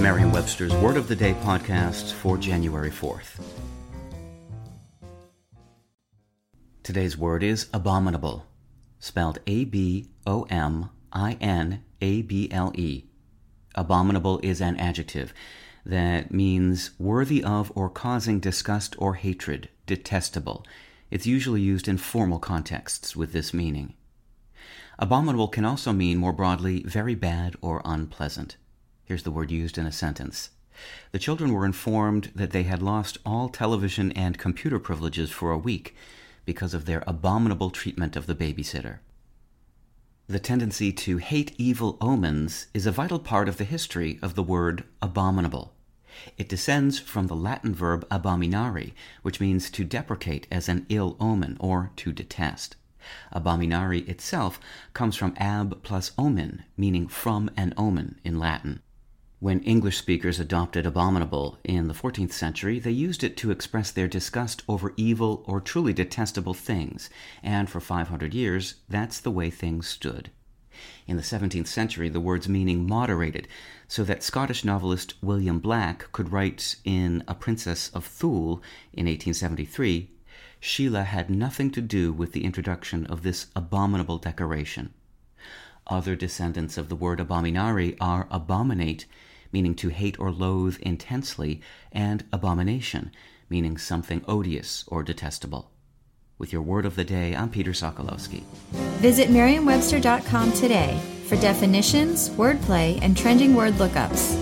Merriam Webster's Word of the Day podcast for January 4th. Today's word is abominable, spelled A B O M I N A B L E. Abominable is an adjective that means worthy of or causing disgust or hatred, detestable. It's usually used in formal contexts with this meaning. Abominable can also mean more broadly very bad or unpleasant. Here's the word used in a sentence. The children were informed that they had lost all television and computer privileges for a week because of their abominable treatment of the babysitter. The tendency to hate evil omens is a vital part of the history of the word abominable. It descends from the Latin verb abominari, which means to deprecate as an ill omen or to detest. Abominari itself comes from ab plus omen, meaning from an omen in Latin. When English speakers adopted abominable in the 14th century, they used it to express their disgust over evil or truly detestable things, and for 500 years, that's the way things stood. In the 17th century, the word's meaning moderated, so that Scottish novelist William Black could write in A Princess of Thule in 1873 Sheila had nothing to do with the introduction of this abominable decoration. Other descendants of the word abominari are abominate, meaning to hate or loathe intensely, and abomination, meaning something odious or detestable. With your word of the day, I'm Peter Sokolowski. Visit Merriam-Webster.com today for definitions, wordplay, and trending word lookups.